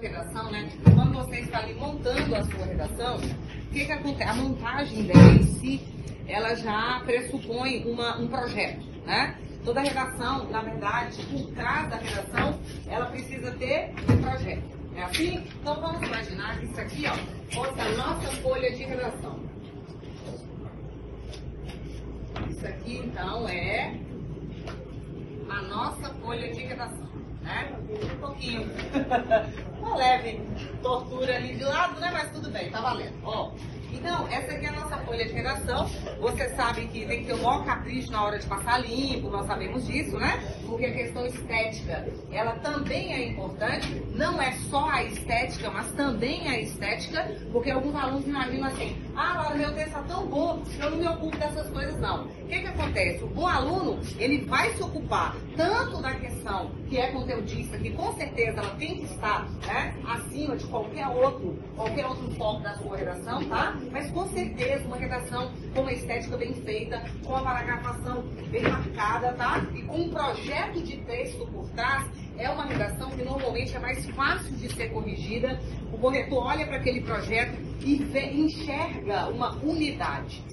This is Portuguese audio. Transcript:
redação, né? Quando você está ali montando a sua redação, o que, que acontece? A montagem dela em si, ela já pressupõe uma, um projeto, né? Toda redação, na verdade, por trás da redação, ela precisa ter um projeto. É assim? Então vamos imaginar que isso aqui, ó, fosse a nossa folha de redação. Isso aqui, então, é a nossa folha de redação, né? Um pouquinho. Uma leve tortura ali de lado, né? Mas tudo bem, tá valendo. Ó, então, essa aqui é a nossa folha de redação. Você sabe que tem que ter o maior capricho na hora de passar limpo, nós sabemos disso, né? Porque a questão estética, ela também é importante. Não é só a estética, mas também a estética, porque alguns alunos imaginam assim, ah, Laura, meu texto está tão bom, eu não me ocupo dessas coisas, não. O que que acontece? O bom aluno, ele vai se ocupar tanto da questão que é conteudista, que com certeza ela tem que estar né, acima de qualquer outro, qualquer outro foco da sua redação, tá? Mas com certeza uma redação com uma estética bem feita, com uma paragrafação bem marcada, tá? E com um projeto de texto por trás, é uma redação que normalmente é mais fácil de ser corrigida. O corretor olha para aquele projeto e vê, enxerga uma unidade.